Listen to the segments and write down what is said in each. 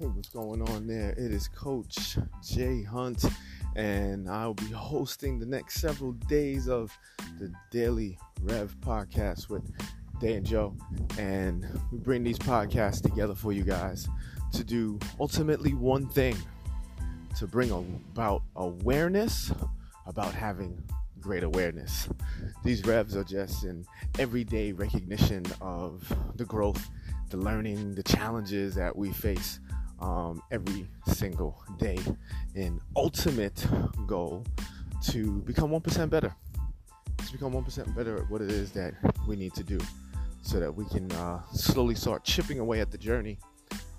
Hey, what's going on there? It is Coach Jay Hunt, and I'll be hosting the next several days of the Daily Rev podcast with Day and Joe. And we bring these podcasts together for you guys to do ultimately one thing to bring about awareness about having great awareness. These revs are just an everyday recognition of the growth, the learning, the challenges that we face um, every single day. An ultimate goal to become 1% better. To become 1% better at what it is that we need to do so that we can uh, slowly start chipping away at the journey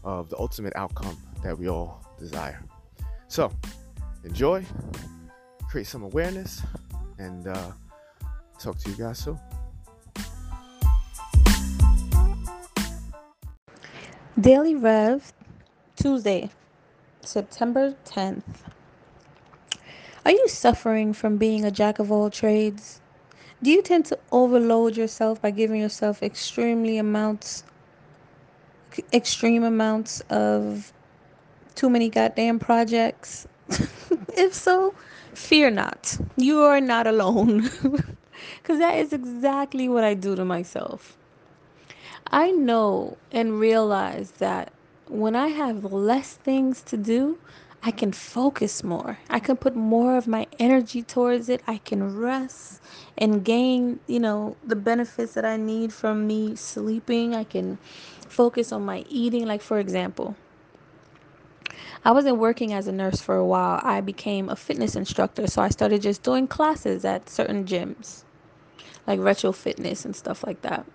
of the ultimate outcome that we all desire. So, enjoy, create some awareness, and uh, talk to you guys soon. Daily Rev Tuesday, September 10th. Are you suffering from being a jack of all trades? Do you tend to overload yourself by giving yourself extremely amounts extreme amounts of too many goddamn projects? if so, fear not. You are not alone. Cuz that is exactly what I do to myself. I know and realize that when I have less things to do, I can focus more. I can put more of my energy towards it. I can rest and gain, you know, the benefits that I need from me sleeping. I can focus on my eating. Like, for example, I wasn't working as a nurse for a while. I became a fitness instructor. So I started just doing classes at certain gyms, like retro fitness and stuff like that.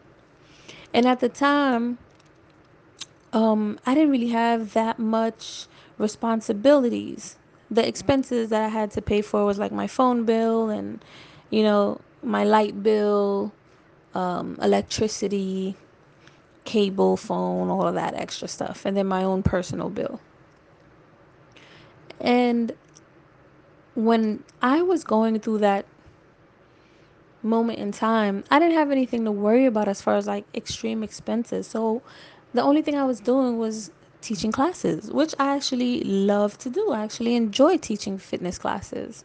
And at the time, um, I didn't really have that much responsibilities. The expenses that I had to pay for was like my phone bill and, you know, my light bill, um, electricity, cable, phone, all of that extra stuff, and then my own personal bill. And when I was going through that moment in time, I didn't have anything to worry about as far as like extreme expenses. So the only thing I was doing was teaching classes, which I actually love to do. I actually enjoy teaching fitness classes.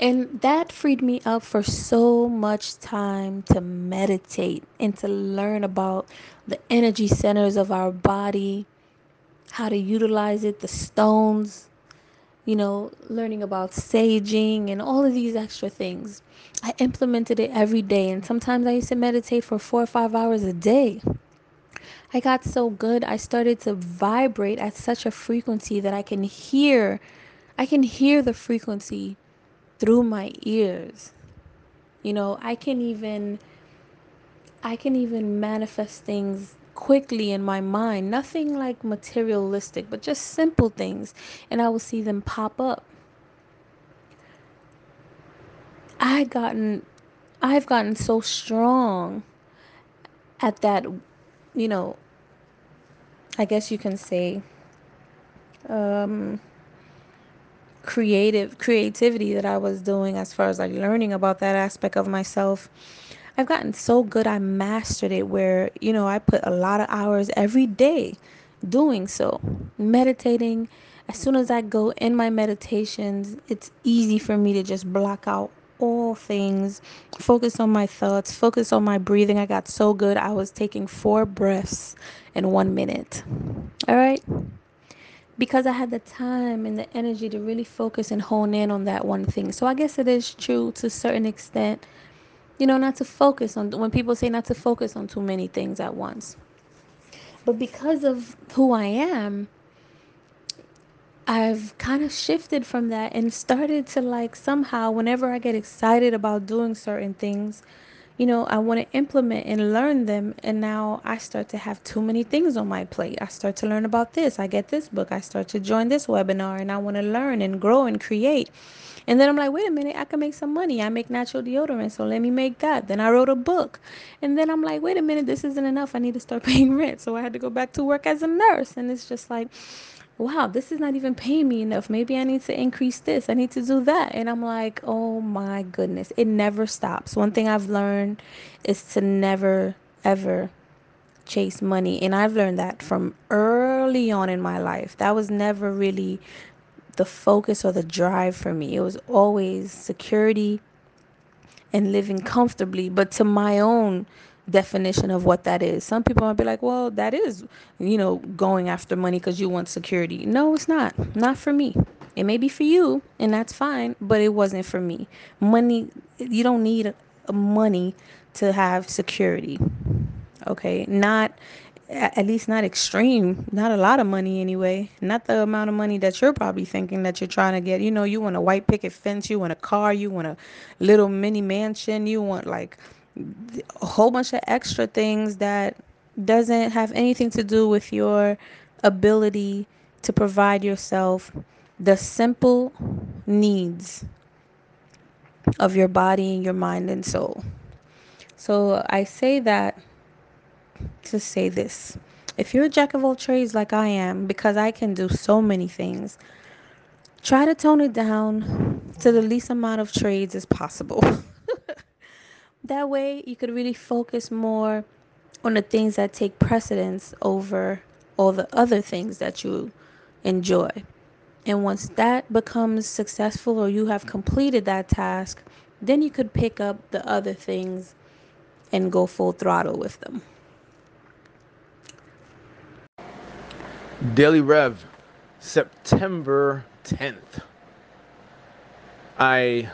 And that freed me up for so much time to meditate and to learn about the energy centers of our body, how to utilize it, the stones, you know, learning about saging and all of these extra things. I implemented it every day, and sometimes I used to meditate for four or five hours a day. I got so good, I started to vibrate at such a frequency that I can hear, I can hear the frequency through my ears. You know, I can even I can even manifest things quickly in my mind. Nothing like materialistic, but just simple things and I will see them pop up. I gotten I've gotten so strong at that you know, I guess you can say, um, creative creativity that I was doing as far as like learning about that aspect of myself. I've gotten so good I mastered it where, you know, I put a lot of hours every day doing so, meditating. As soon as I go in my meditations, it's easy for me to just block out all things, focus on my thoughts, focus on my breathing. I got so good. I was taking four breaths in one minute. All right. Because I had the time and the energy to really focus and hone in on that one thing. So I guess it is true to a certain extent, you know, not to focus on when people say not to focus on too many things at once. But because of who I am, I've kind of shifted from that and started to like somehow, whenever I get excited about doing certain things, you know, I want to implement and learn them. And now I start to have too many things on my plate. I start to learn about this. I get this book. I start to join this webinar and I want to learn and grow and create. And then I'm like, wait a minute, I can make some money. I make natural deodorant, so let me make that. Then I wrote a book. And then I'm like, wait a minute, this isn't enough. I need to start paying rent. So I had to go back to work as a nurse. And it's just like, wow, this is not even paying me enough. Maybe I need to increase this. I need to do that. And I'm like, oh my goodness, it never stops. One thing I've learned is to never, ever chase money. And I've learned that from early on in my life. That was never really the focus or the drive for me. It was always security and living comfortably, but to my own definition of what that is. Some people might be like, well, that is, you know, going after money because you want security. No, it's not. Not for me. It may be for you, and that's fine, but it wasn't for me. Money, you don't need money to have security. Okay? Not at least not extreme, not a lot of money anyway. Not the amount of money that you're probably thinking that you're trying to get. You know, you want a white picket fence, you want a car, you want a little mini mansion, you want like a whole bunch of extra things that doesn't have anything to do with your ability to provide yourself the simple needs of your body, and your mind, and soul. So I say that to say this. If you're a jack of all trades like I am, because I can do so many things, try to tone it down to the least amount of trades as possible. that way, you could really focus more on the things that take precedence over all the other things that you enjoy. And once that becomes successful or you have completed that task, then you could pick up the other things and go full throttle with them. Daily Rev, September 10th. I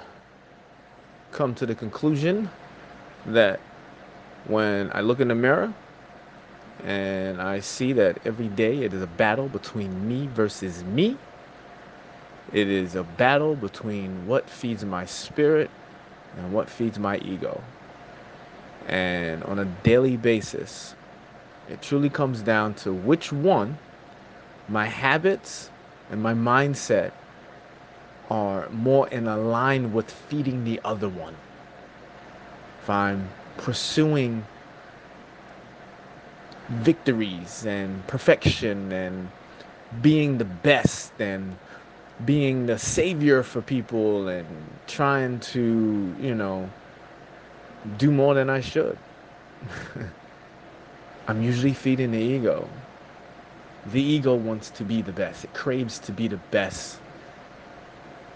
come to the conclusion that when I look in the mirror and I see that every day it is a battle between me versus me, it is a battle between what feeds my spirit and what feeds my ego. And on a daily basis, it truly comes down to which one my habits and my mindset are more in line with feeding the other one. If I'm pursuing victories and perfection and being the best and being the savior for people and trying to, you know, do more than I should. I'm usually feeding the ego the ego wants to be the best. It craves to be the best.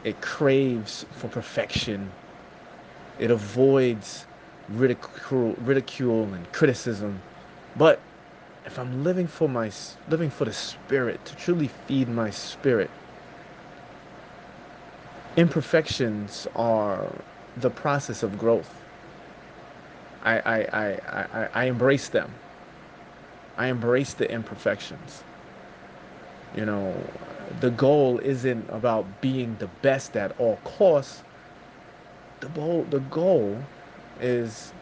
It craves for perfection. It avoids ridicule, ridicule and criticism. But if I'm living for my living for the spirit to truly feed my spirit, imperfections are the process of growth. I I, I, I, I embrace them. I embrace the imperfections you know the goal isn't about being the best at all costs the goal the goal is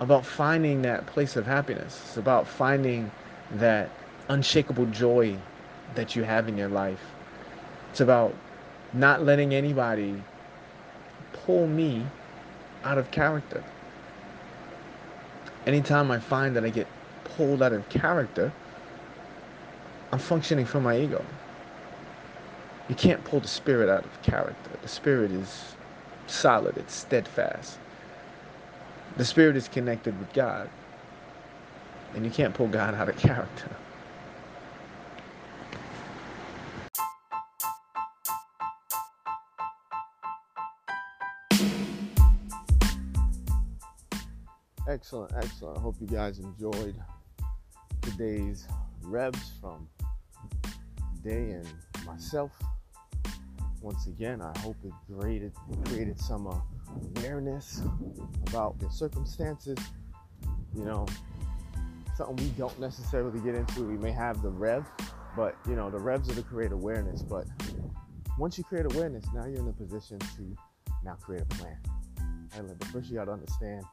about finding that place of happiness it's about finding that unshakable joy that you have in your life it's about not letting anybody pull me out of character anytime i find that i get pulled out of character I'm functioning from my ego. You can't pull the spirit out of character. The spirit is solid, it's steadfast. The spirit is connected with God. And you can't pull God out of character. Excellent, excellent. I hope you guys enjoyed today's revs from Day and myself. Once again, I hope it created, created some uh, awareness about the circumstances. You know, something we don't necessarily get into. We may have the rev, but you know, the revs are to create awareness. But once you create awareness, now you're in a position to now create a plan. And the first you got to understand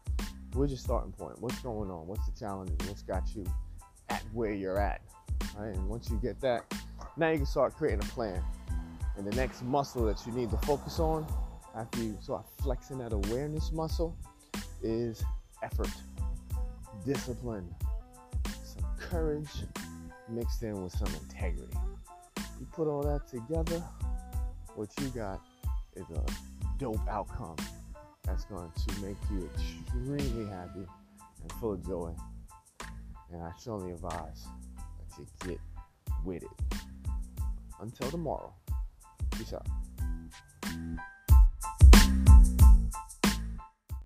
where's your starting point? What's going on? What's the challenge? What's got you at where you're at? Right? And once you get that, now you can start creating a plan. And the next muscle that you need to focus on after you start flexing that awareness muscle is effort, discipline, some courage mixed in with some integrity. You put all that together, what you got is a dope outcome that's going to make you extremely happy and full of joy. And I strongly advise that you get with it. Until tomorrow, peace out.